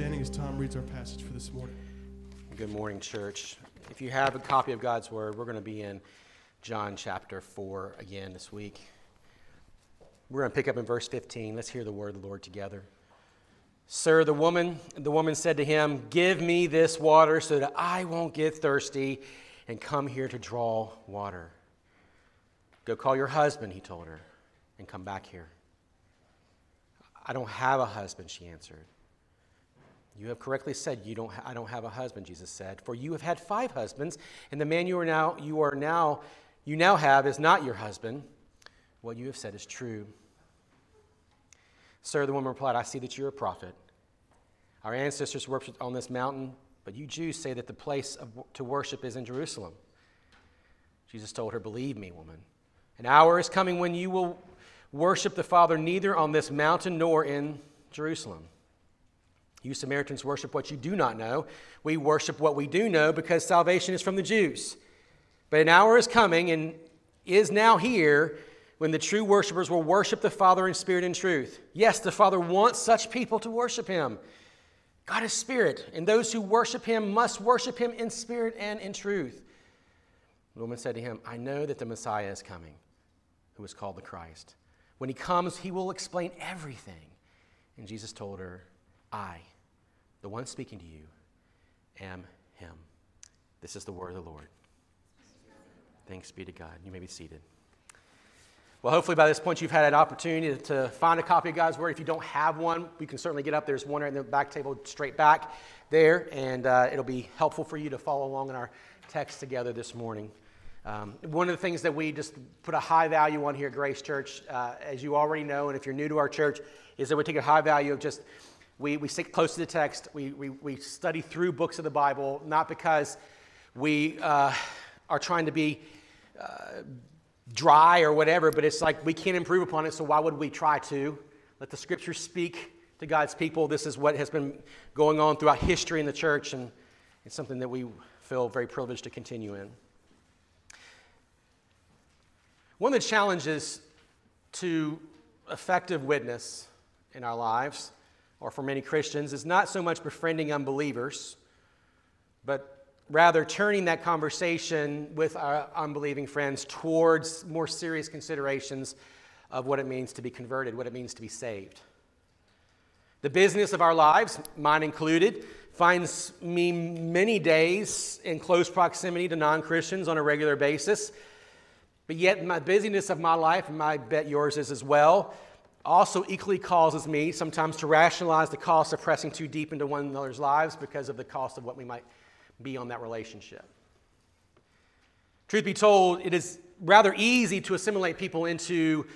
standing as Tom reads our passage for this morning. Good morning, church. If you have a copy of God's Word, we're going to be in John chapter 4 again this week. We're going to pick up in verse 15. Let's hear the word of the Lord together. Sir, the woman, the woman said to him, Give me this water so that I won't get thirsty and come here to draw water. Go call your husband, he told her, and come back here. I don't have a husband, she answered. You have correctly said, you don't ha- I don't have a husband, Jesus said, for you have had five husbands, and the man you are now you are now you now have is not your husband. What you have said is true. Sir, the woman replied, I see that you're a prophet. Our ancestors worshipped on this mountain, but you Jews say that the place of, to worship is in Jerusalem. Jesus told her, Believe me, woman. An hour is coming when you will worship the Father neither on this mountain nor in Jerusalem. You Samaritans worship what you do not know. We worship what we do know because salvation is from the Jews. But an hour is coming and is now here when the true worshipers will worship the Father in spirit and truth. Yes, the Father wants such people to worship Him. God is spirit, and those who worship Him must worship Him in spirit and in truth. The woman said to him, I know that the Messiah is coming, who is called the Christ. When He comes, He will explain everything. And Jesus told her, I, the one speaking to you, am Him. This is the word of the Lord. Thanks be to God. You may be seated. Well, hopefully by this point you've had an opportunity to find a copy of God's Word. If you don't have one, we can certainly get up. There's one right in the back table, straight back there, and uh, it'll be helpful for you to follow along in our text together this morning. Um, one of the things that we just put a high value on here at Grace Church, uh, as you already know, and if you're new to our church, is that we take a high value of just we, we stick close to the text. We, we, we study through books of the Bible, not because we uh, are trying to be uh, dry or whatever, but it's like we can't improve upon it, so why would we try to? Let the scriptures speak to God's people. This is what has been going on throughout history in the church, and it's something that we feel very privileged to continue in. One of the challenges to effective witness in our lives, or for many Christians, is not so much befriending unbelievers, but rather turning that conversation with our unbelieving friends towards more serious considerations of what it means to be converted, what it means to be saved. The business of our lives, mine included, finds me many days in close proximity to non Christians on a regular basis. But yet, my busyness of my life, and I bet yours is as well, also equally causes me sometimes to rationalize the cost of pressing too deep into one another's lives because of the cost of what we might be on that relationship. Truth be told, it is rather easy to assimilate people into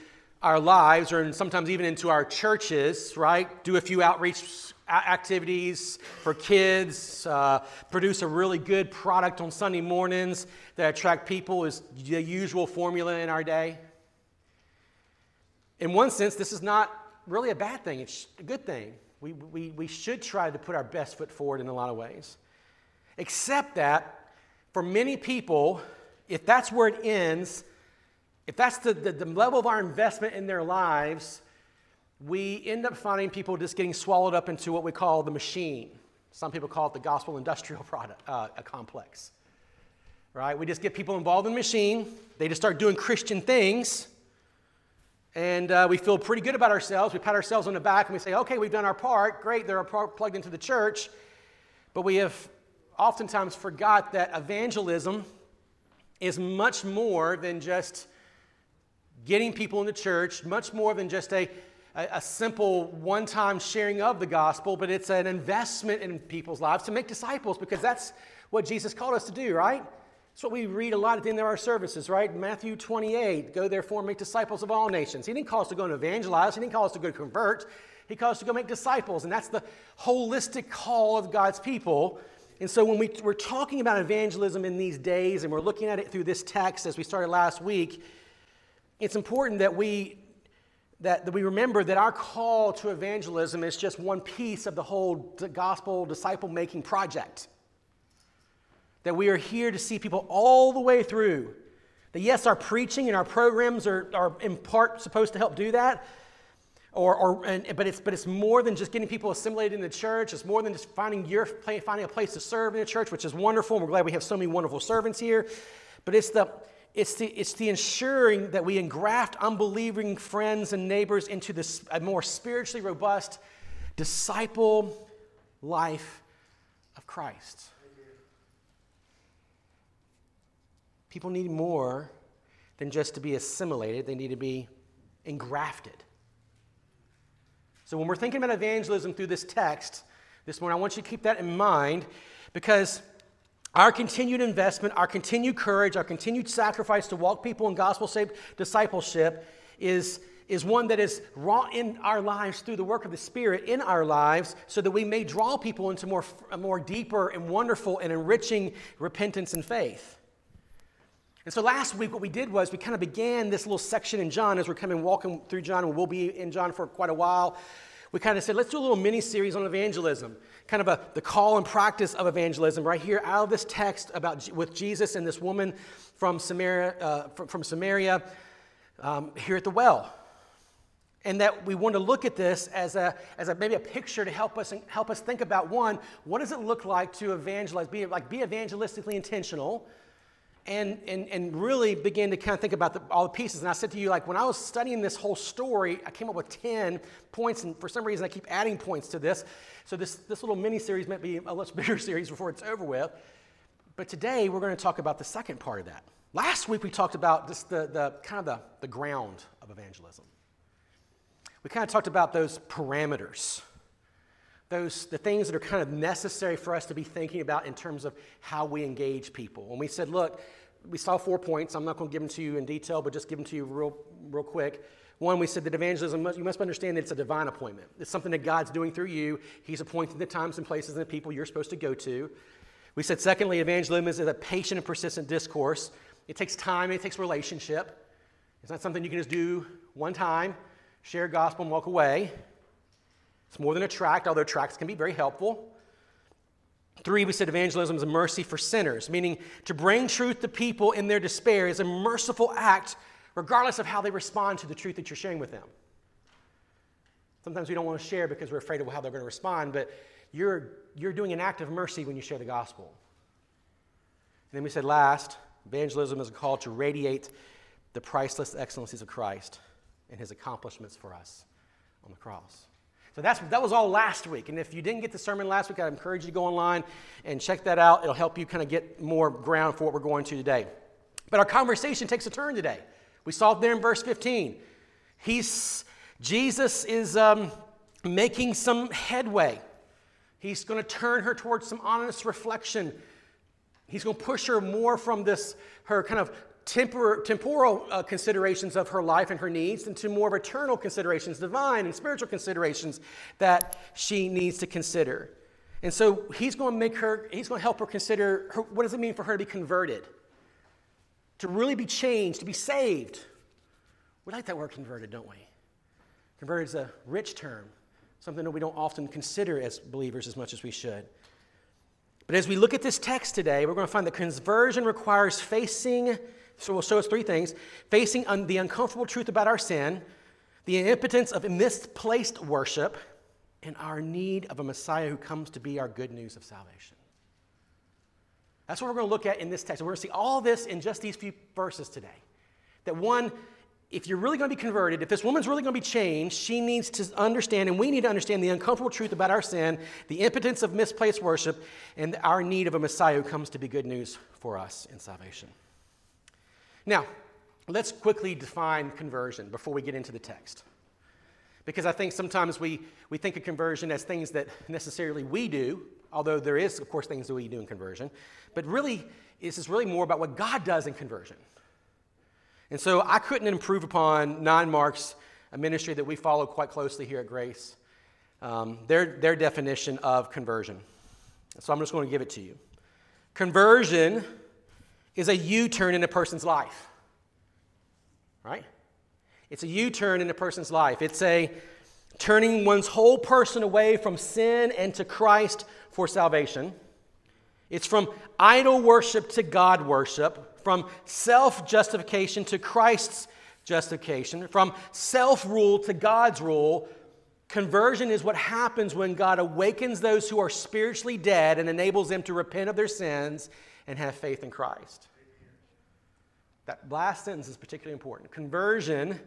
our lives or sometimes even into our churches, right? Do a few outreach activities for kids, uh, produce a really good product on Sunday mornings that attract people is the usual formula in our day. In one sense, this is not really a bad thing, it's a good thing. We, we, we should try to put our best foot forward in a lot of ways. Except that for many people, if that's where it ends, if that's the, the, the, level of our investment in their lives, we end up finding people just getting swallowed up into what we call the machine. Some people call it the gospel industrial product, uh, complex. Right? We just get people involved in the machine, they just start doing Christian things, and uh, we feel pretty good about ourselves. We pat ourselves on the back and we say, okay, we've done our part. Great, they're plugged into the church. But we have oftentimes forgot that evangelism is much more than just getting people in the church, much more than just a, a, a simple one time sharing of the gospel, but it's an investment in people's lives to make disciples because that's what Jesus called us to do, right? That's what we read a lot at the end of our services, right? Matthew 28, go therefore make disciples of all nations. He didn't call us to go and evangelize, he didn't call us to go convert, he called us to go make disciples. And that's the holistic call of God's people and so when we, we're talking about evangelism in these days and we're looking at it through this text as we started last week, it's important that we, that, that we remember that our call to evangelism is just one piece of the whole gospel disciple making project. That we are here to see people all the way through. That yes, our preaching and our programs are, are in part supposed to help do that. or, or and, but, it's, but it's more than just getting people assimilated in the church. It's more than just finding, your, finding a place to serve in the church, which is wonderful. We're glad we have so many wonderful servants here. But it's the, it's the, it's the ensuring that we engraft unbelieving friends and neighbors into this a more spiritually robust disciple life of Christ. People need more than just to be assimilated, they need to be engrafted. So when we're thinking about evangelism through this text this morning, I want you to keep that in mind because our continued investment, our continued courage, our continued sacrifice to walk people in gospel discipleship is, is one that is wrought in our lives through the work of the Spirit in our lives so that we may draw people into more, more deeper and wonderful and enriching repentance and faith. And so last week, what we did was we kind of began this little section in John as we're coming walking through John, and we'll be in John for quite a while. We kind of said, let's do a little mini series on evangelism, kind of a, the call and practice of evangelism right here out of this text about with Jesus and this woman from Samaria, uh, from, from, Samaria um, here at the well. And that we want to look at this as a, as a maybe a picture to help us help us think about one, what does it look like to evangelize, be like be evangelistically intentional? And, and, and really began to kind of think about the, all the pieces. And I said to you, like, when I was studying this whole story, I came up with 10 points, and for some reason I keep adding points to this. So this, this little mini series might be a much bigger series before it's over with. But today we're going to talk about the second part of that. Last week we talked about just the, the kind of the, the ground of evangelism. We kind of talked about those parameters those the things that are kind of necessary for us to be thinking about in terms of how we engage people. And we said, look, we saw four points. I'm not going to give them to you in detail, but just give them to you real, real quick. One, we said that evangelism, you must understand that it's a divine appointment. It's something that God's doing through you. He's appointing the times and places and the people you're supposed to go to. We said, secondly, evangelism is a patient and persistent discourse. It takes time and it takes relationship. It's not something you can just do one time, share gospel, and walk away. It's more than a tract, although tracts can be very helpful. Three, we said evangelism is a mercy for sinners, meaning to bring truth to people in their despair is a merciful act, regardless of how they respond to the truth that you're sharing with them. Sometimes we don't want to share because we're afraid of how they're going to respond, but you're, you're doing an act of mercy when you share the gospel. And then we said last, evangelism is a call to radiate the priceless excellencies of Christ and his accomplishments for us on the cross. So that's, that was all last week. And if you didn't get the sermon last week, I'd encourage you to go online and check that out. It'll help you kind of get more ground for what we're going to today. But our conversation takes a turn today. We saw it there in verse 15. He's, Jesus is um, making some headway. He's going to turn her towards some honest reflection. He's going to push her more from this, her kind of tempor- temporal uh, considerations of her life and her needs into more of eternal considerations, divine and spiritual considerations that she needs to consider. And so he's going to make her, he's going to help her consider her, what does it mean for her to be converted? To really be changed, to be saved. We like that word converted, don't we? Converted is a rich term, something that we don't often consider as believers as much as we should. But as we look at this text today, we're going to find that conversion requires facing so we'll show us three things facing un- the uncomfortable truth about our sin, the impotence of misplaced worship, and our need of a Messiah who comes to be our good news of salvation. That's what we're going to look at in this text. We're going to see all this in just these few verses today. That one, if you're really going to be converted, if this woman's really going to be changed, she needs to understand, and we need to understand the uncomfortable truth about our sin, the impotence of misplaced worship, and our need of a Messiah who comes to be good news for us in salvation. Now, let's quickly define conversion before we get into the text. Because I think sometimes we, we think of conversion as things that necessarily we do, although there is, of course, things that we do in conversion. But really, this is really more about what God does in conversion. And so I couldn't improve upon Nine Marks, a ministry that we follow quite closely here at Grace, um, their, their definition of conversion. So I'm just going to give it to you. Conversion is a U turn in a person's life. Right? It's a U turn in a person's life. It's a turning one's whole person away from sin and to Christ for salvation. It's from idol worship to God worship, from self justification to Christ's justification, from self rule to God's rule. Conversion is what happens when God awakens those who are spiritually dead and enables them to repent of their sins and have faith in Christ. That last sentence is particularly important. Conversion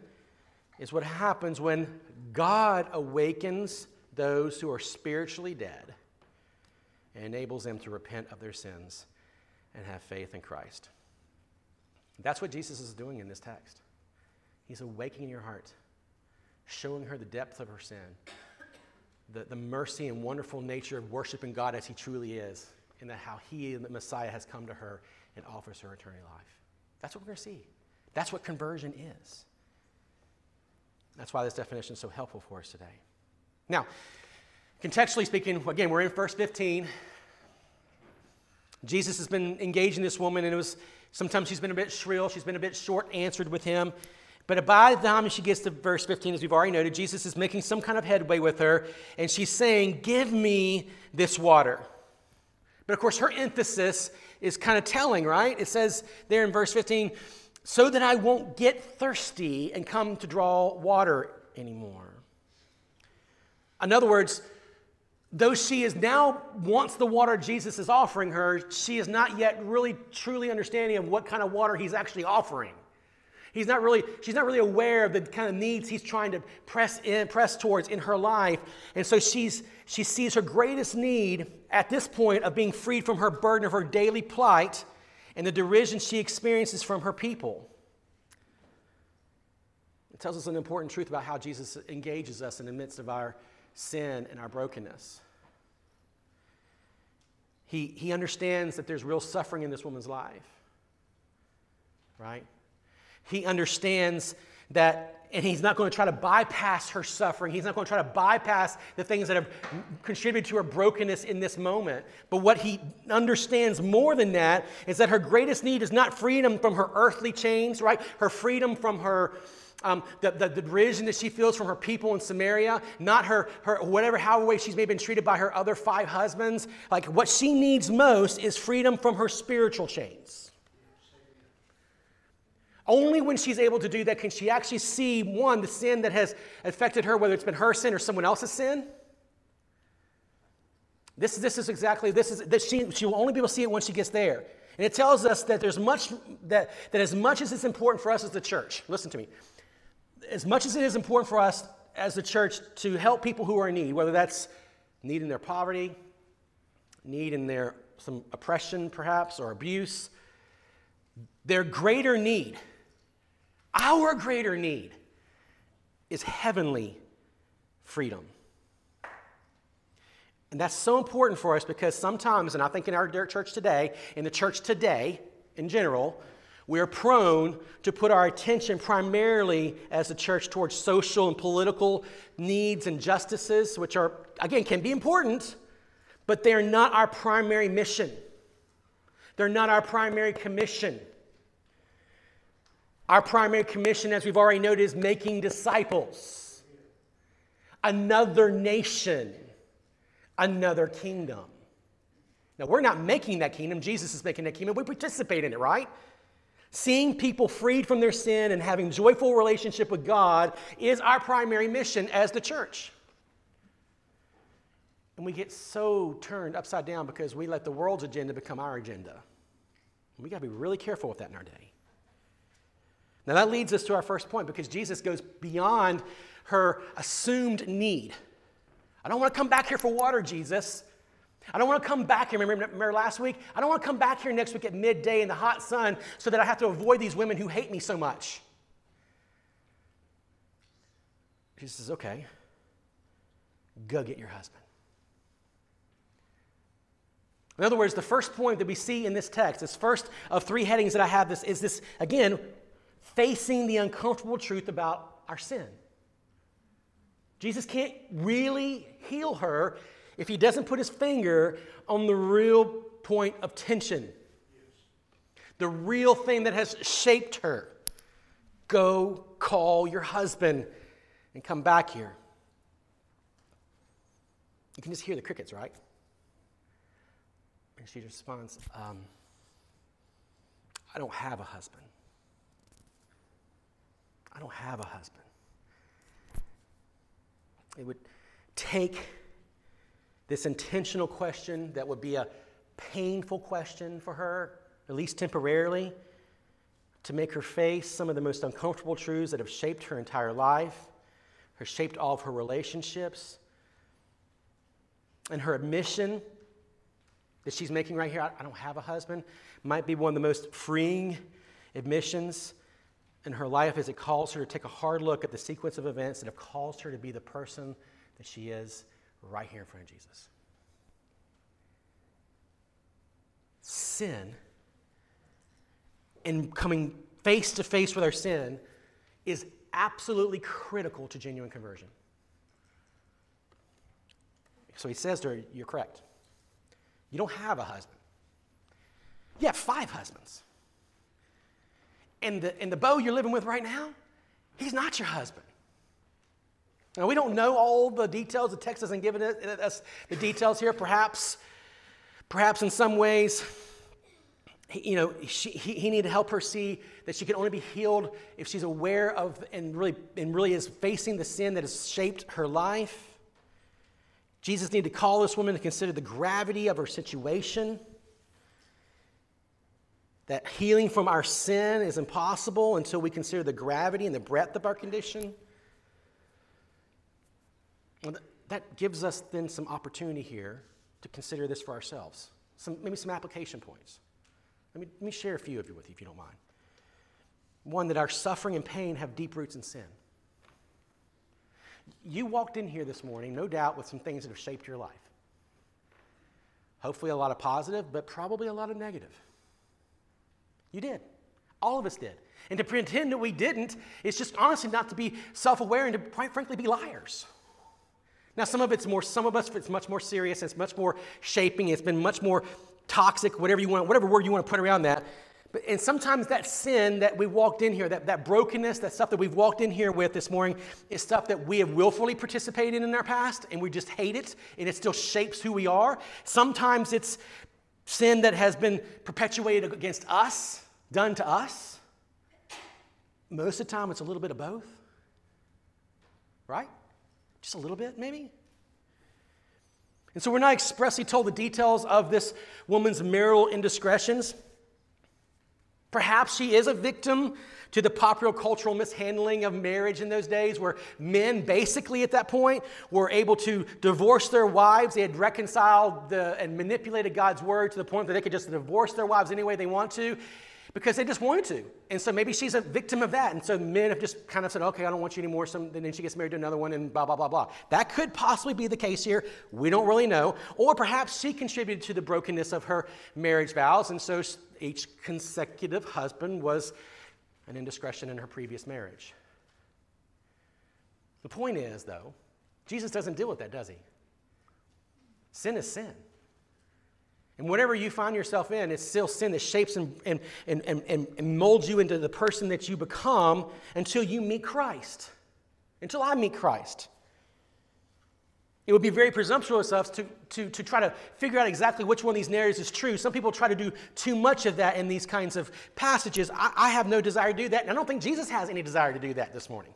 is what happens when God awakens those who are spiritually dead and enables them to repent of their sins and have faith in Christ. That's what Jesus is doing in this text. He's awakening your heart, showing her the depth of her sin, the, the mercy and wonderful nature of worshiping God as He truly is, and that how He, the Messiah, has come to her and offers her eternal life. That's what we're going to see. That's what conversion is. That's why this definition is so helpful for us today. Now, contextually speaking, again, we're in verse 15. Jesus has been engaging this woman, and it was sometimes she's been a bit shrill, she's been a bit short answered with him. But by the time she gets to verse 15, as we've already noted, Jesus is making some kind of headway with her, and she's saying, Give me this water. But of course, her emphasis is kind of telling, right? It says there in verse 15, so that I won't get thirsty and come to draw water anymore. In other words, though she is now wants the water Jesus is offering her, she is not yet really truly understanding of what kind of water he's actually offering. He's not really, she's not really aware of the kind of needs he's trying to press in, press towards in her life. And so she's, she sees her greatest need at this point of being freed from her burden of her daily plight and the derision she experiences from her people. It tells us an important truth about how Jesus engages us in the midst of our sin and our brokenness. He, he understands that there's real suffering in this woman's life, right? He understands that, and he's not going to try to bypass her suffering. He's not going to try to bypass the things that have contributed to her brokenness in this moment. But what he understands more than that is that her greatest need is not freedom from her earthly chains, right? Her freedom from her. Um, the, the, the derision that she feels from her people in Samaria, not her, her whatever, however way she's maybe been treated by her other five husbands. Like what she needs most is freedom from her spiritual chains. Only when she's able to do that can she actually see, one, the sin that has affected her, whether it's been her sin or someone else's sin. This, this is exactly, this is, that she, she will only be able to see it when she gets there. And it tells us that there's much, that, that as much as it's important for us as the church, listen to me, as much as it is important for us as the church to help people who are in need, whether that's need in their poverty, need in their some oppression perhaps or abuse, their greater need our greater need is heavenly freedom. And that's so important for us because sometimes, and I think in our church today, in the church today in general, we are prone to put our attention primarily as a church towards social and political needs and justices, which are, again, can be important, but they're not our primary mission. They're not our primary commission. Our primary commission, as we've already noted, is making disciples. Another nation, another kingdom. Now, we're not making that kingdom. Jesus is making that kingdom. We participate in it, right? Seeing people freed from their sin and having joyful relationship with God is our primary mission as the church. And we get so turned upside down because we let the world's agenda become our agenda. We got to be really careful with that in our day. Now, that leads us to our first point because Jesus goes beyond her assumed need. I don't want to come back here for water, Jesus. I don't want to come back here. Remember, remember, last week? I don't want to come back here next week at midday in the hot sun so that I have to avoid these women who hate me so much. Jesus says, okay, go get your husband. In other words, the first point that we see in this text, this first of three headings that I have, this is this again facing the uncomfortable truth about our sin. Jesus can't really heal her if he doesn't put his finger on the real point of tension, the real thing that has shaped her. Go call your husband and come back here. You can just hear the crickets, right? And she responds, um, I don't have a husband. I don't have a husband. It would take this intentional question that would be a painful question for her, at least temporarily, to make her face some of the most uncomfortable truths that have shaped her entire life, have shaped all of her relationships, and her admission that she's making right here, I don't have a husband, might be one of the most freeing admissions in her life as it calls her to take a hard look at the sequence of events that have caused her to be the person that she is right here in front of Jesus. Sin and coming face to face with our sin is absolutely critical to genuine conversion. So he says to her, You're correct. You don't have a husband. You have five husbands. And the, and the beau you're living with right now, he's not your husband. Now, we don't know all the details. The text hasn't given us the details here. Perhaps, perhaps in some ways, you know, she, he, he needed to help her see that she can only be healed if she's aware of and really, and really is facing the sin that has shaped her life. Jesus needed to call this woman to consider the gravity of her situation that healing from our sin is impossible until we consider the gravity and the breadth of our condition. Well, that gives us then some opportunity here to consider this for ourselves, some, maybe some application points. Let me, let me share a few of you with you, if you don't mind. One, that our suffering and pain have deep roots in sin. You walked in here this morning, no doubt, with some things that have shaped your life. Hopefully, a lot of positive, but probably a lot of negative. You did. All of us did. And to pretend that we didn't is just honestly not to be self aware and to, quite frankly, be liars. Now, some of it's more, some of us, it's much more serious, it's much more shaping, it's been much more toxic, whatever you want, whatever word you want to put around that. But, and sometimes that sin that we walked in here, that, that brokenness, that stuff that we've walked in here with this morning, is stuff that we have willfully participated in in our past, and we just hate it, and it still shapes who we are. Sometimes it's sin that has been perpetuated against us, done to us. Most of the time, it's a little bit of both. Right? Just a little bit, maybe? And so we're not expressly told the details of this woman's marital indiscretions. Perhaps she is a victim to the popular cultural mishandling of marriage in those days, where men basically at that point were able to divorce their wives. They had reconciled the, and manipulated God's word to the point that they could just divorce their wives any way they want to because they just wanted to. And so maybe she's a victim of that. And so men have just kind of said, okay, I don't want you anymore. So then she gets married to another one and blah, blah, blah, blah. That could possibly be the case here. We don't really know. Or perhaps she contributed to the brokenness of her marriage vows. And so each consecutive husband was an indiscretion in her previous marriage. The point is, though, Jesus doesn't deal with that, does he? Sin is sin. And whatever you find yourself in, it's still sin that shapes and, and, and, and, and molds you into the person that you become until you meet Christ, until I meet Christ. It would be very presumptuous of us to, to, to try to figure out exactly which one of these narratives is true. Some people try to do too much of that in these kinds of passages. I, I have no desire to do that, and I don't think Jesus has any desire to do that this morning.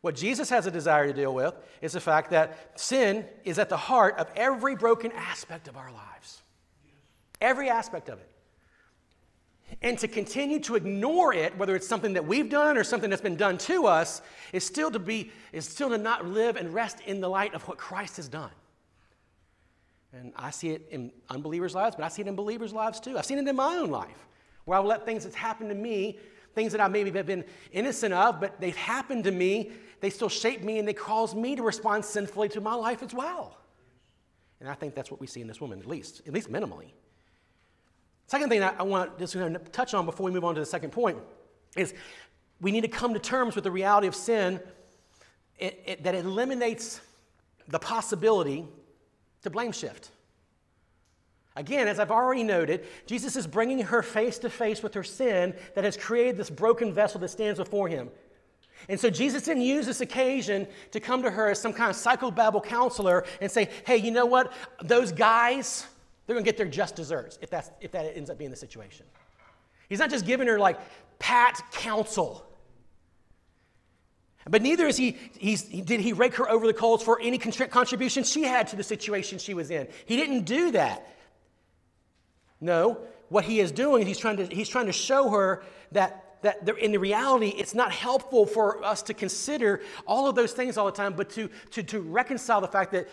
What Jesus has a desire to deal with is the fact that sin is at the heart of every broken aspect of our lives, every aspect of it. And to continue to ignore it, whether it's something that we've done or something that's been done to us, is still to be is still to not live and rest in the light of what Christ has done. And I see it in unbelievers' lives, but I see it in believers' lives too. I've seen it in my own life, where I will let things that's happened to me, things that I maybe have been innocent of, but they've happened to me, they still shape me and they cause me to respond sinfully to my life as well. And I think that's what we see in this woman, at least, at least minimally. Second thing I want to touch on before we move on to the second point is we need to come to terms with the reality of sin it, it, that eliminates the possibility to blame shift. Again, as I've already noted, Jesus is bringing her face to face with her sin that has created this broken vessel that stands before him. And so Jesus didn't use this occasion to come to her as some kind of psychobabble counselor and say, hey, you know what? Those guys, they're going to get their just desserts if, that's, if that ends up being the situation. He's not just giving her like pat counsel. But neither is he, he's, did he rake her over the coals for any contribution she had to the situation she was in. He didn't do that. No, what he is doing, is he's trying to, he's trying to show her that, that in the reality, it's not helpful for us to consider all of those things all the time, but to, to, to reconcile the fact that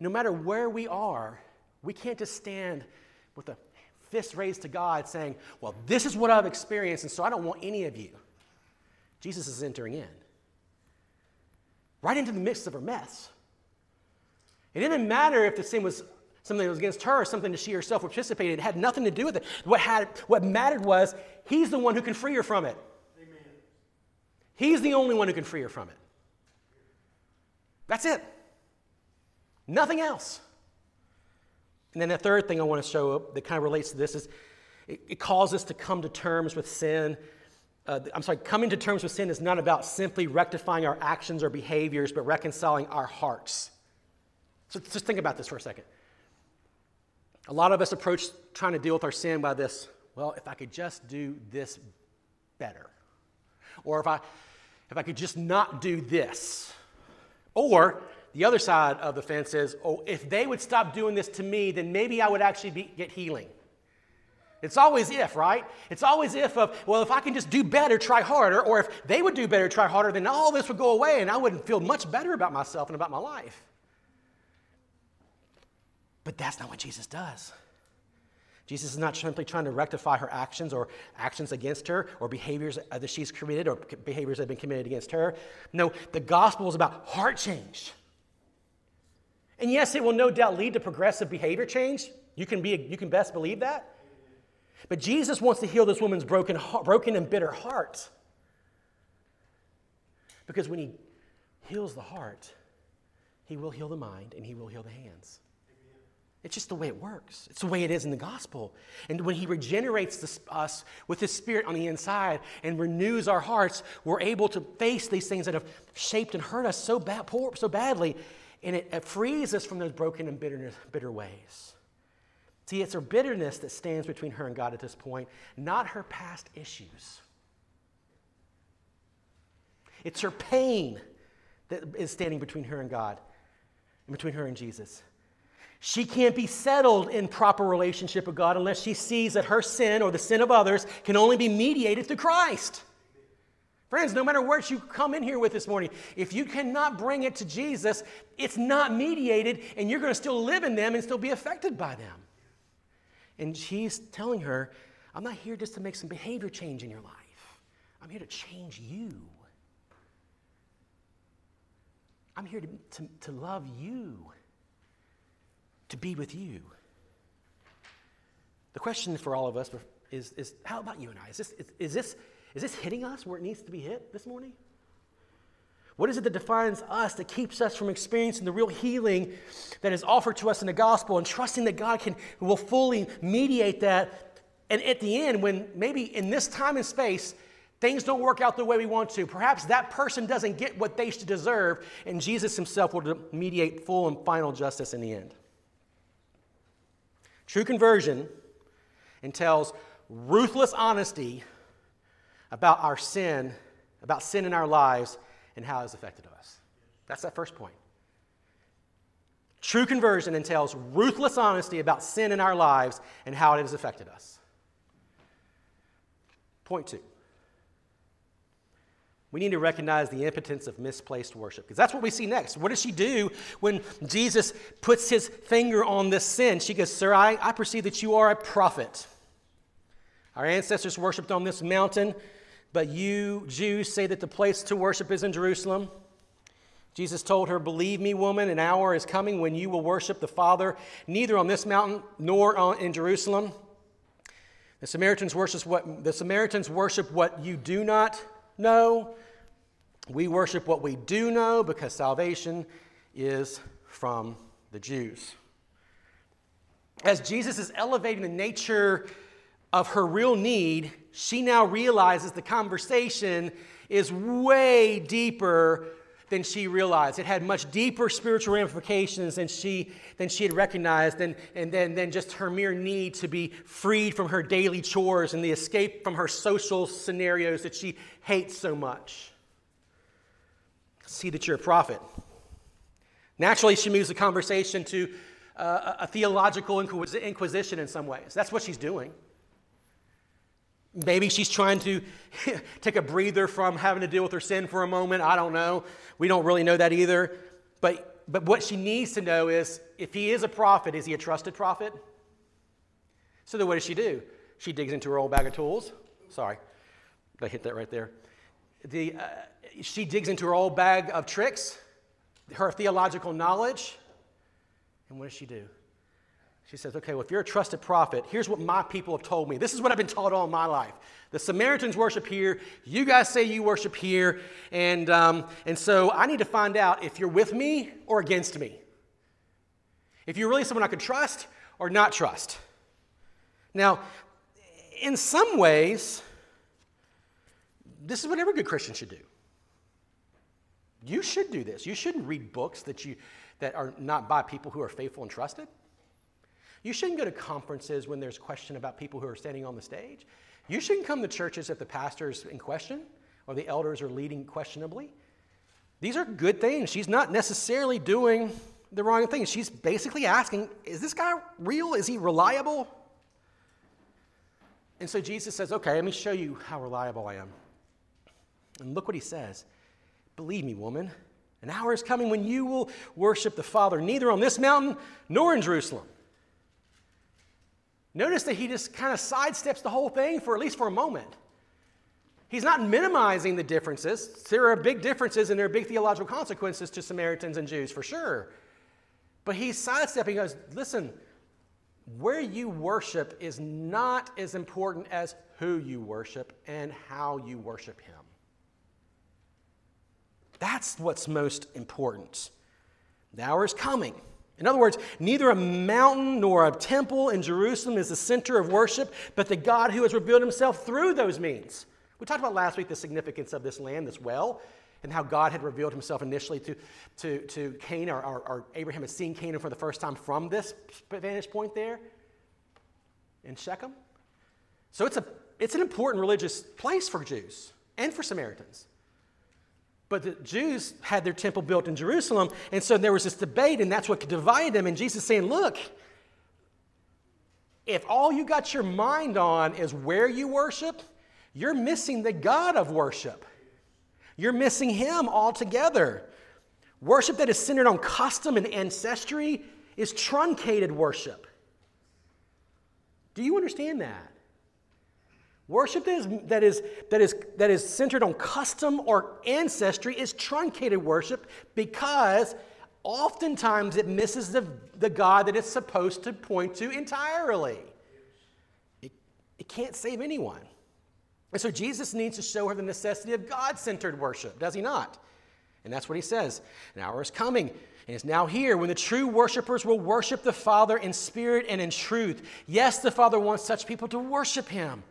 no matter where we are, we can't just stand with a fist raised to God saying, Well, this is what I've experienced, and so I don't want any of you. Jesus is entering in right into the midst of her mess. It didn't matter if the sin was something that was against her or something that she herself participated in. It had nothing to do with it. What, had, what mattered was he's the one who can free her from it. Amen. He's the only one who can free her from it. That's it. Nothing else. And then the third thing I want to show up that kind of relates to this is it, it calls us to come to terms with sin uh, I'm sorry, coming to terms with sin is not about simply rectifying our actions or behaviors, but reconciling our hearts. So just think about this for a second. A lot of us approach trying to deal with our sin by this well, if I could just do this better. Or if I, if I could just not do this. Or the other side of the fence is, oh, if they would stop doing this to me, then maybe I would actually be, get healing. It's always if, right? It's always if of, well, if I can just do better, try harder, or if they would do better, try harder, then all this would go away and I wouldn't feel much better about myself and about my life. But that's not what Jesus does. Jesus is not simply trying to rectify her actions or actions against her or behaviors that she's committed or behaviors that have been committed against her. No, the gospel is about heart change. And yes, it will no doubt lead to progressive behavior change. You can, be, you can best believe that. But Jesus wants to heal this woman's broken, broken and bitter heart. Because when he heals the heart, he will heal the mind and he will heal the hands. It's just the way it works. It's the way it is in the gospel. And when He regenerates us with His Spirit on the inside and renews our hearts, we're able to face these things that have shaped and hurt us so, bad, poor, so badly. And it, it frees us from those broken and bitter, bitter ways. See, it's her bitterness that stands between her and God at this point, not her past issues. It's her pain that is standing between her and God, and between her and Jesus. She can't be settled in proper relationship with God unless she sees that her sin or the sin of others can only be mediated through Christ. Friends, no matter what you come in here with this morning, if you cannot bring it to Jesus, it's not mediated, and you're going to still live in them and still be affected by them. And she's telling her, I'm not here just to make some behavior change in your life, I'm here to change you. I'm here to, to, to love you, to be with you. The question for all of us is, is how about you and I? Is this, is, is, this, is this hitting us where it needs to be hit this morning? What is it that defines us, that keeps us from experiencing the real healing that is offered to us in the gospel and trusting that God can, will fully mediate that? And at the end, when maybe in this time and space, things don't work out the way we want to, perhaps that person doesn't get what they should deserve, and Jesus himself will mediate full and final justice in the end. True conversion entails ruthless honesty about our sin, about sin in our lives, and how it has affected us. That's that first point. True conversion entails ruthless honesty about sin in our lives and how it has affected us. Point two. We need to recognize the impotence of misplaced worship because that's what we see next. What does she do when Jesus puts his finger on this sin? She goes, Sir, I, I perceive that you are a prophet. Our ancestors worshiped on this mountain but you Jews say that the place to worship is in Jerusalem. Jesus told her, Believe me, woman, an hour is coming when you will worship the Father neither on this mountain nor in Jerusalem. The Samaritans worship what the Samaritans worship what you do not know. We worship what we do know because salvation is from the Jews. As Jesus is elevating the nature of her real need, she now realizes the conversation is way deeper than she realized. It had much deeper spiritual ramifications than she, than she had recognized, and, and then, then just her mere need to be freed from her daily chores and the escape from her social scenarios that she hates so much. see that you're a prophet. Naturally, she moves the conversation to uh, a theological inquisition in some ways. That's what she's doing. Maybe she's trying to take a breather from having to deal with her sin for a moment. I don't know. We don't really know that either. But, but what she needs to know is if he is a prophet, is he a trusted prophet? So then what does she do? She digs into her old bag of tools. Sorry, I hit that right there. The, uh, she digs into her old bag of tricks, her theological knowledge. And what does she do? She says, okay, well, if you're a trusted prophet, here's what my people have told me. This is what I've been taught all my life. The Samaritans worship here. You guys say you worship here. And, um, and so I need to find out if you're with me or against me. If you're really someone I could trust or not trust. Now, in some ways, this is what every good Christian should do. You should do this. You shouldn't read books that, you, that are not by people who are faithful and trusted. You shouldn't go to conferences when there's question about people who are standing on the stage. You shouldn't come to churches if the pastor's in question or the elders are leading questionably. These are good things. She's not necessarily doing the wrong thing. She's basically asking, is this guy real? Is he reliable? And so Jesus says, okay, let me show you how reliable I am. And look what he says. Believe me, woman, an hour is coming when you will worship the Father, neither on this mountain nor in Jerusalem. Notice that he just kind of sidesteps the whole thing for at least for a moment. He's not minimizing the differences. There are big differences and there are big theological consequences to Samaritans and Jews for sure. But he's sidestepping he goes, listen, where you worship is not as important as who you worship and how you worship him. That's what's most important. The hour is coming in other words, neither a mountain nor a temple in Jerusalem is the center of worship, but the God who has revealed himself through those means. We talked about last week the significance of this land, this well, and how God had revealed himself initially to, to, to Canaan, or, or, or Abraham had seen Canaan for the first time from this vantage point there in Shechem. So it's, a, it's an important religious place for Jews and for Samaritans. But the Jews had their temple built in Jerusalem, and so there was this debate, and that's what divided them. And Jesus saying, Look, if all you got your mind on is where you worship, you're missing the God of worship. You're missing Him altogether. Worship that is centered on custom and ancestry is truncated worship. Do you understand that? Worship that is, that, is, that, is, that is centered on custom or ancestry is truncated worship because oftentimes it misses the, the God that it's supposed to point to entirely. It, it can't save anyone. And so Jesus needs to show her the necessity of God centered worship, does he not? And that's what he says. An hour is coming and is now here when the true worshipers will worship the Father in spirit and in truth. Yes, the Father wants such people to worship him.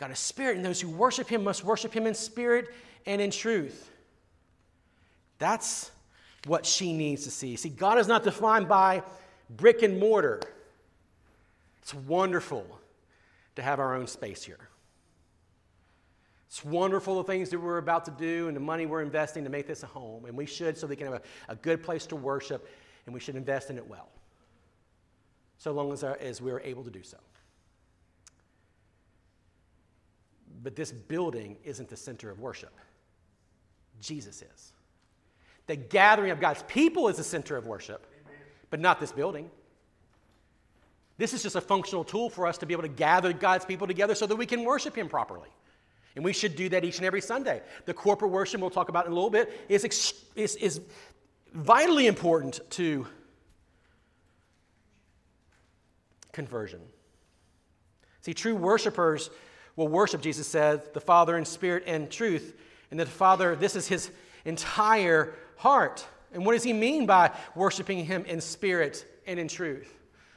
God is spirit, and those who worship him must worship him in spirit and in truth. That's what she needs to see. See, God is not defined by brick and mortar. It's wonderful to have our own space here. It's wonderful the things that we're about to do and the money we're investing to make this a home. And we should so they can have a, a good place to worship, and we should invest in it well, so long as, our, as we're able to do so. But this building isn't the center of worship. Jesus is. The gathering of God's people is the center of worship, but not this building. This is just a functional tool for us to be able to gather God's people together so that we can worship Him properly. And we should do that each and every Sunday. The corporate worship, we'll talk about in a little bit, is, is, is vitally important to conversion. See, true worshipers will worship, Jesus said, the Father in spirit and truth. And that the Father, this is his entire heart. And what does he mean by worshiping him in spirit and in truth?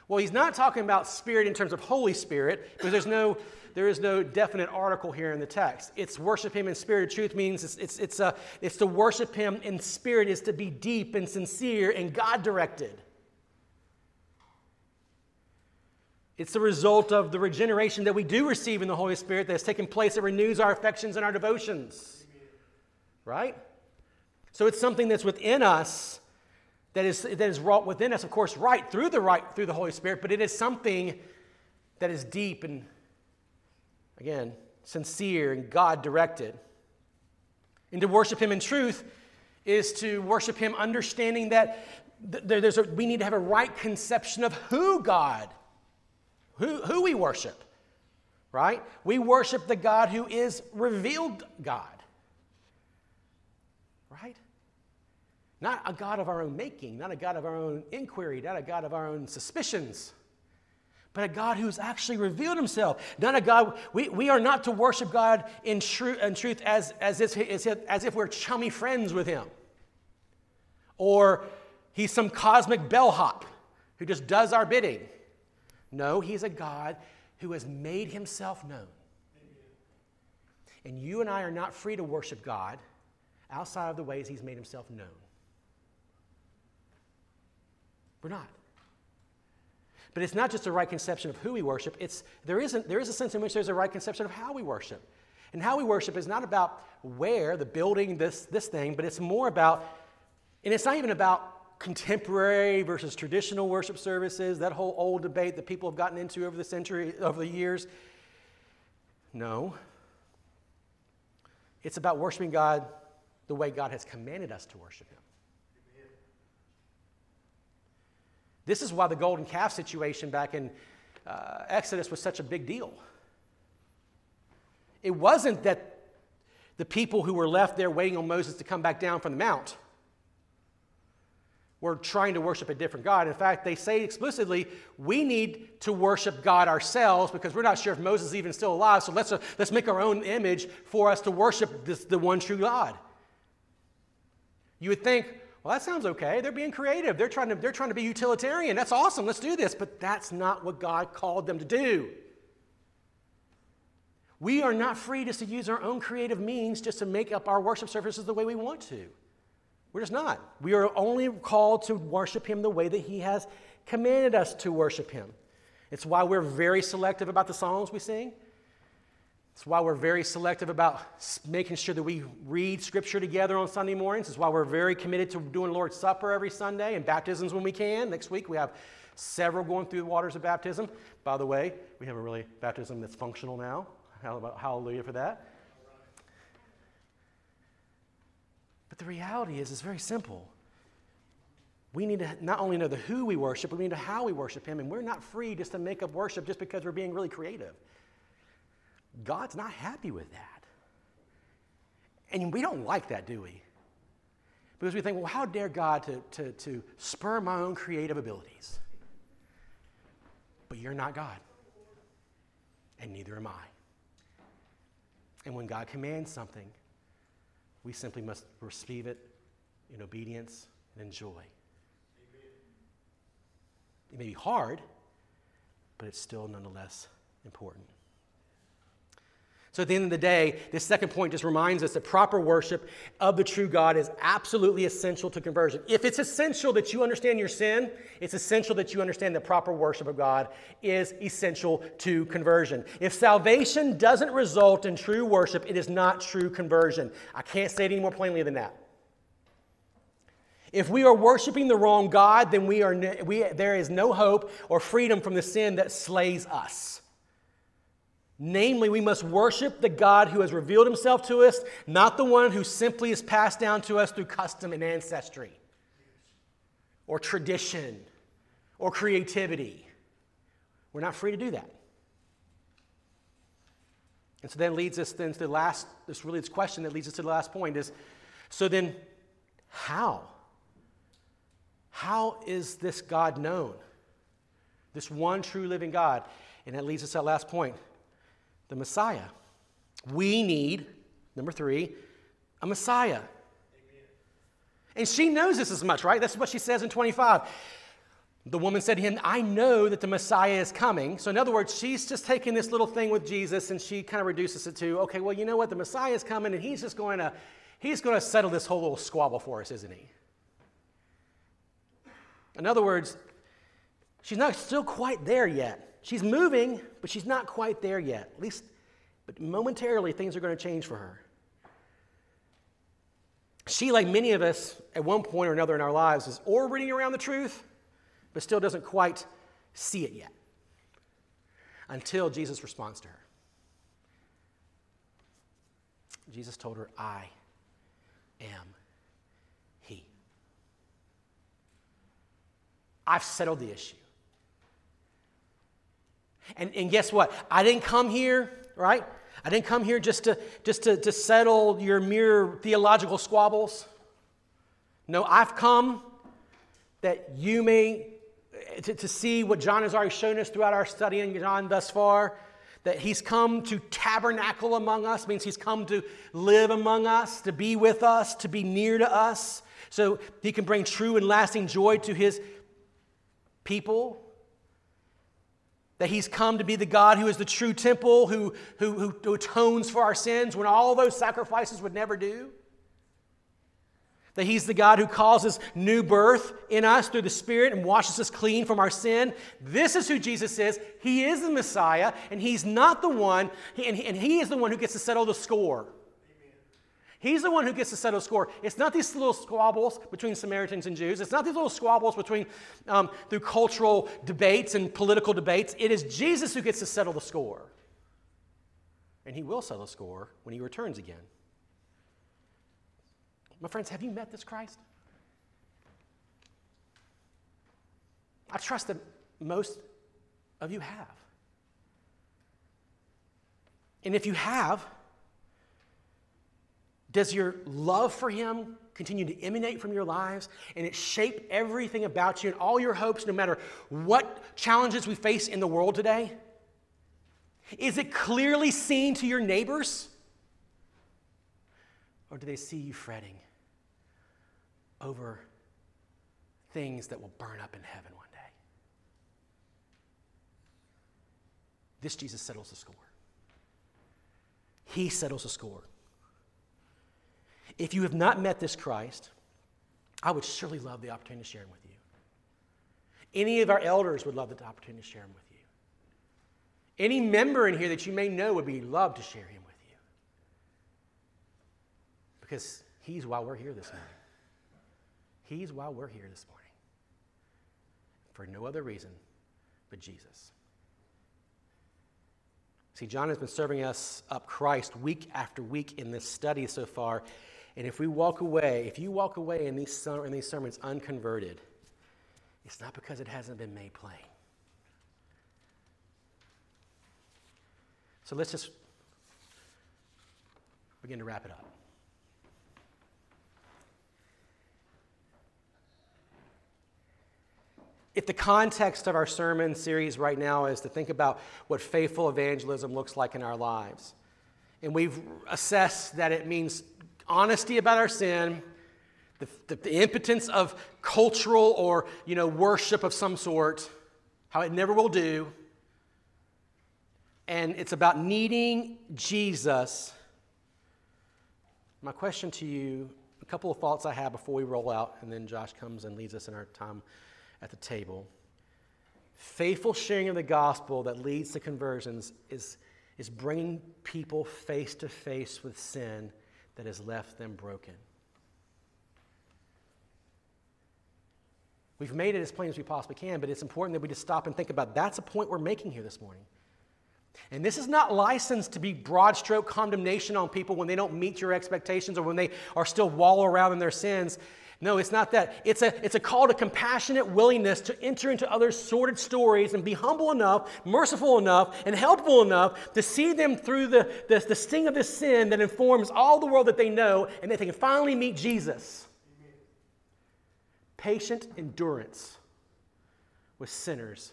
Well, he's not talking about spirit in terms of Holy Spirit, because there's no, there is no definite article here in the text. It's worship him in spirit and truth means it's, it's, it's, a, it's to worship him in spirit is to be deep and sincere and God directed. It's the result of the regeneration that we do receive in the Holy Spirit that has taken place that renews our affections and our devotions. Right? So it's something that's within us that is, that is wrought within us, of course, right through the right through the Holy Spirit, but it is something that is deep and again, sincere and God directed. And to worship Him in truth is to worship Him understanding that there's a, we need to have a right conception of who God, who, who we worship, right? We worship the God who is revealed God, right? Not a God of our own making, not a God of our own inquiry, not a God of our own suspicions, but a God who's actually revealed himself. Not a God, we, we are not to worship God in, tru- in truth as, as, if, as, if, as if we're chummy friends with him or he's some cosmic bellhop who just does our bidding. No, he's a God who has made himself known. And you and I are not free to worship God outside of the ways he's made himself known. We're not. But it's not just a right conception of who we worship, it's, there, isn't, there is a sense in which there's a right conception of how we worship. And how we worship is not about where, the building, this, this thing, but it's more about and it's not even about contemporary versus traditional worship services, that whole old debate that people have gotten into over the century, over the years. No. It's about worshiping God the way God has commanded us to worship Him. This is why the golden calf situation back in uh, Exodus was such a big deal. It wasn't that the people who were left there waiting on Moses to come back down from the mount we're trying to worship a different God. In fact, they say explicitly, we need to worship God ourselves because we're not sure if Moses is even still alive. So let's, uh, let's make our own image for us to worship this, the one true God. You would think, well, that sounds okay. They're being creative. They're trying to, they're trying to be utilitarian. That's awesome. Let's do this. But that's not what God called them to do. We are not free just to use our own creative means just to make up our worship services the way we want to. We're just not. We are only called to worship Him the way that He has commanded us to worship Him. It's why we're very selective about the songs we sing. It's why we're very selective about making sure that we read Scripture together on Sunday mornings. It's why we're very committed to doing Lord's Supper every Sunday and baptisms when we can. Next week we have several going through the waters of baptism. By the way, we have a really baptism that's functional now. Hallelujah for that. But the reality is, it's very simple. We need to not only know the who we worship, but we need to how we worship Him. And we're not free just to make up worship just because we're being really creative. God's not happy with that. And we don't like that, do we? Because we think, well, how dare God to, to, to spur my own creative abilities? But you're not God. And neither am I. And when God commands something, we simply must receive it in obedience and enjoy. Amen. It may be hard, but it's still nonetheless important. So at the end of the day, this second point just reminds us that proper worship of the true God is absolutely essential to conversion. If it's essential that you understand your sin, it's essential that you understand that proper worship of God is essential to conversion. If salvation doesn't result in true worship, it is not true conversion. I can't say it any more plainly than that. If we are worshiping the wrong God, then we are, we, there is no hope or freedom from the sin that slays us. Namely, we must worship the God who has revealed himself to us, not the one who simply is passed down to us through custom and ancestry, or tradition, or creativity. We're not free to do that. And so then leads us then to the last, this really this question that leads us to the last point is so then how? How is this God known? This one true living God. And that leads us to that last point the Messiah. We need, number three, a Messiah. And she knows this as much, right? That's what she says in 25. The woman said to him, I know that the Messiah is coming. So, in other words, she's just taking this little thing with Jesus and she kind of reduces it to, okay, well, you know what? The Messiah is coming and he's just going to, he's going to settle this whole little squabble for us, isn't he? In other words, she's not still quite there yet. She's moving, but she's not quite there yet. At least, but momentarily, things are going to change for her. she, like many of us, at one point or another in our lives, is orbiting around the truth, but still doesn't quite see it yet until Jesus responds to her. Jesus told her, I am He. I've settled the issue. And, and guess what? I didn't come here, right? I didn't come here just to, just to, to settle your mere theological squabbles. No, I've come that you may, to, to see what John has already shown us throughout our study in John thus far, that he's come to tabernacle among us, means he's come to live among us, to be with us, to be near to us, so he can bring true and lasting joy to his people that he's come to be the God who is the true temple, who, who, who, atones for our sins when all those sacrifices would never do. That he's the God who causes new birth in us through the Spirit and washes us clean from our sin. This is who Jesus is. He is the Messiah, and he's not the one, and he is the one who gets to settle the score. He's the one who gets to settle the score. It's not these little squabbles between Samaritans and Jews. It's not these little squabbles between um, through cultural debates and political debates. It is Jesus who gets to settle the score. And he will settle the score when he returns again. My friends, have you met this Christ? I trust that most of you have. And if you have, does your love for Him continue to emanate from your lives and it shape everything about you and all your hopes, no matter what challenges we face in the world today? Is it clearly seen to your neighbors? Or do they see you fretting over things that will burn up in heaven one day? This Jesus settles the score. He settles the score. If you have not met this Christ, I would surely love the opportunity to share him with you. Any of our elders would love the opportunity to share him with you. Any member in here that you may know would be loved to share him with you. Because he's why we're here this morning. He's why we're here this morning. For no other reason but Jesus. See, John has been serving us up Christ week after week in this study so far, and if we walk away, if you walk away in these, in these sermons unconverted, it's not because it hasn't been made plain. So let's just begin to wrap it up. If the context of our sermon series right now is to think about what faithful evangelism looks like in our lives, and we've assessed that it means honesty about our sin, the, the, the, impotence of cultural or you know worship of some sort, how it never will do. And it's about needing Jesus. My question to you, a couple of thoughts I have before we roll out, and then Josh comes and leads us in our time at the table. Faithful sharing of the gospel that leads to conversions is, is bringing people face to face with sin that has left them broken. We've made it as plain as we possibly can, but it's important that we just stop and think about that's a point we're making here this morning. And this is not licensed to be broad stroke condemnation on people when they don't meet your expectations or when they are still wallow around in their sins. No, it's not that. It's a, it's a call to compassionate willingness to enter into others' sordid stories and be humble enough, merciful enough, and helpful enough to see them through the, the, the sting of this sin that informs all the world that they know and that they can finally meet Jesus. Patient endurance with sinners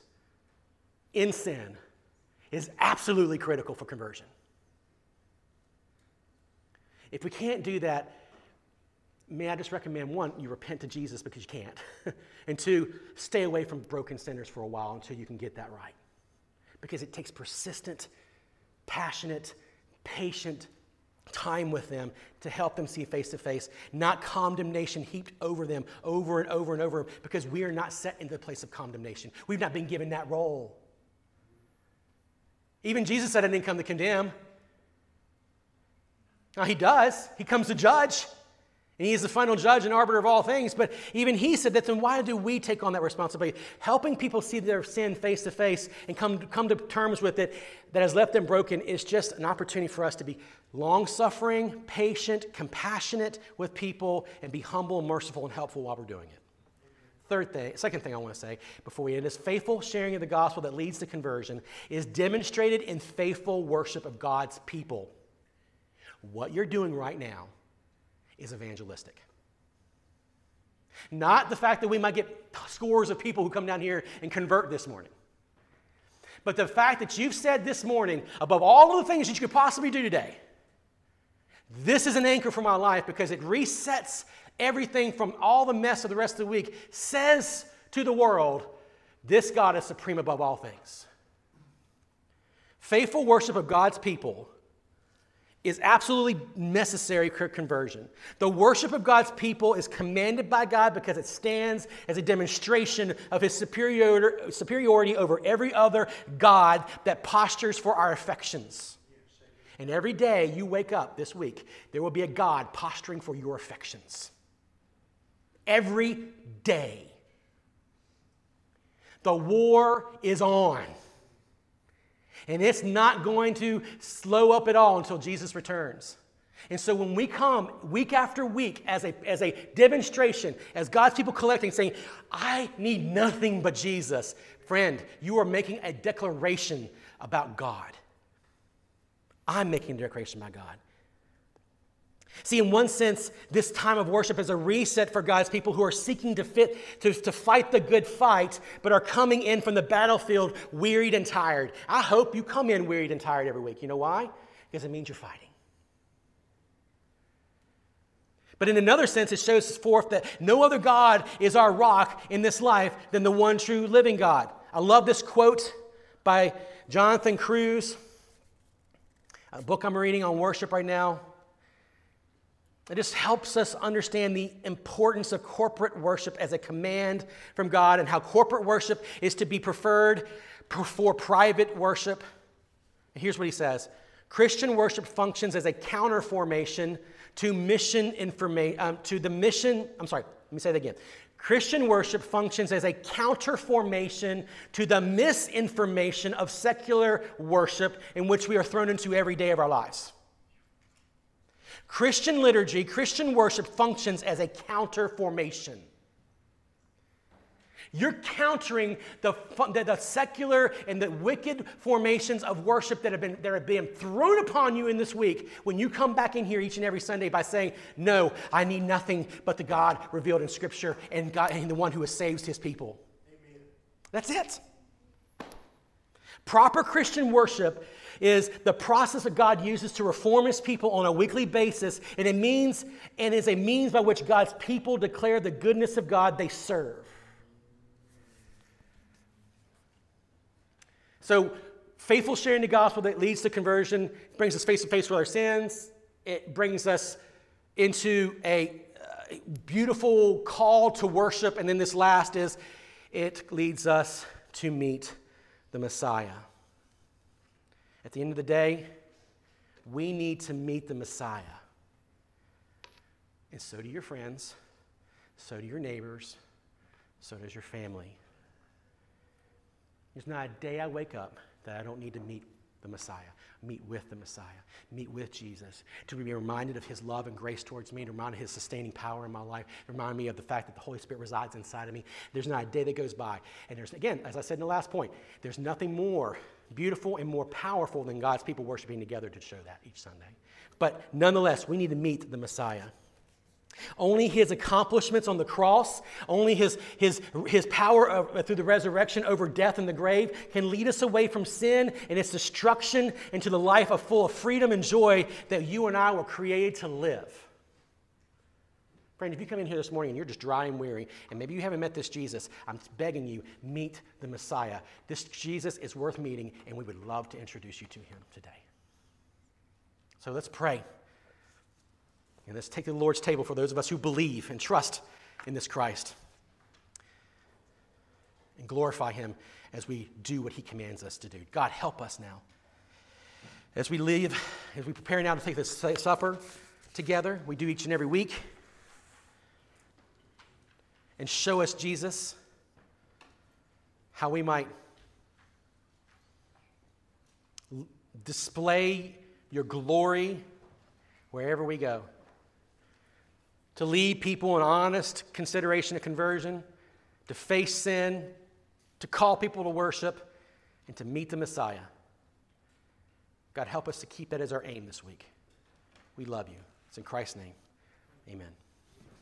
in sin is absolutely critical for conversion. If we can't do that, may I just recommend one, you repent to Jesus because you can't. and two, stay away from broken sinners for a while until you can get that right. Because it takes persistent, passionate, patient time with them to help them see face to face, not condemnation heaped over them over and over and over, because we are not set into the place of condemnation. We've not been given that role. Even Jesus said, I didn't come to condemn. Now, he does, he comes to judge. And he is the final judge and arbiter of all things. But even he said that, then why do we take on that responsibility? Helping people see their sin face to face and come, come to terms with it that has left them broken is just an opportunity for us to be long suffering, patient, compassionate with people, and be humble, merciful, and helpful while we're doing it. Third thing, second thing I want to say before we end is faithful sharing of the gospel that leads to conversion is demonstrated in faithful worship of God's people. What you're doing right now is evangelistic. Not the fact that we might get scores of people who come down here and convert this morning. But the fact that you've said this morning, above all of the things that you could possibly do today, this is an anchor for my life because it resets everything from all the mess of the rest of the week, says to the world, this God is supreme above all things. Faithful worship of God's people is absolutely necessary for conversion. The worship of God's people is commanded by God because it stands as a demonstration of his superiority over every other God that postures for our affections. And every day you wake up this week, there will be a God posturing for your affections. Every day. The war is on. And it's not going to slow up at all until Jesus returns. And so when we come week after week as a, as a demonstration, as God's people collecting, saying, I need nothing but Jesus, friend, you are making a declaration about God. I'm making a declaration about God. See, in one sense, this time of worship is a reset for God's people who are seeking to, fit, to, to fight the good fight, but are coming in from the battlefield wearied and tired. I hope you come in wearied and tired every week. You know why? Because it means you're fighting. But in another sense, it shows forth that no other God is our rock in this life than the one true living God. I love this quote by Jonathan Cruse, a book I'm reading on worship right now. It just helps us understand the importance of corporate worship as a command from God and how corporate worship is to be preferred for private worship. And here's what he says Christian worship functions as a counterformation to mission information, um, to the mission. I'm sorry, let me say that again. Christian worship functions as a counterformation to the misinformation of secular worship in which we are thrown into every day of our lives. Christian liturgy, Christian worship functions as a counter formation. You're countering the, the, the, secular and the wicked formations of worship that have, been, that have been thrown upon you in this week when you come back in here each and every Sunday by saying, No, I need nothing but the God revealed in Scripture and, God, and the one who has saved his people. Amen. That's it. Proper Christian worship is the process that God uses to reform his people on a weekly basis, and it means and is a means by which God's people declare the goodness of God they serve. So, faithful sharing the gospel that leads to conversion brings us face to face with our sins. It brings us into a beautiful call to worship. And then this last is it leads us to meet the Messiah. At the end of the day, we need to meet the Messiah. And so do your friends, so do your neighbors, so does your family. There's not a day I wake up that I don't need to meet the Messiah, meet with the Messiah, meet with Jesus, to be reminded of his love and grace towards me, to remind of his sustaining power in my life, remind me of the fact that the Holy Spirit resides inside of me. There's not a day that goes by. And there's, again, as I said in the last point, there's nothing more beautiful and more powerful than God's people worshiping together to show that each Sunday. But nonetheless, we need to meet the Messiah. Only his accomplishments on the cross, only his, his, his power of, through the resurrection over death and the grave can lead us away from sin and its destruction into the life of full of freedom and joy that you and I were created to live. Friend, if you come in here this morning and you're just dry and weary, and maybe you haven't met this Jesus, I'm begging you, meet the Messiah. This Jesus is worth meeting, and we would love to introduce you to him today. So let's pray. And let's take the Lord's table for those of us who believe and trust in this Christ and glorify him as we do what he commands us to do. God, help us now. As we leave, as we prepare now to take this supper together, we do each and every week. and show us, Jesus, how we might display your glory wherever we go. To lead people in honest consideration of conversion, to face sin, to call people to worship, and to meet the Messiah. God, help us to keep that as our aim this week. We love you. It's in Christ's name. Amen.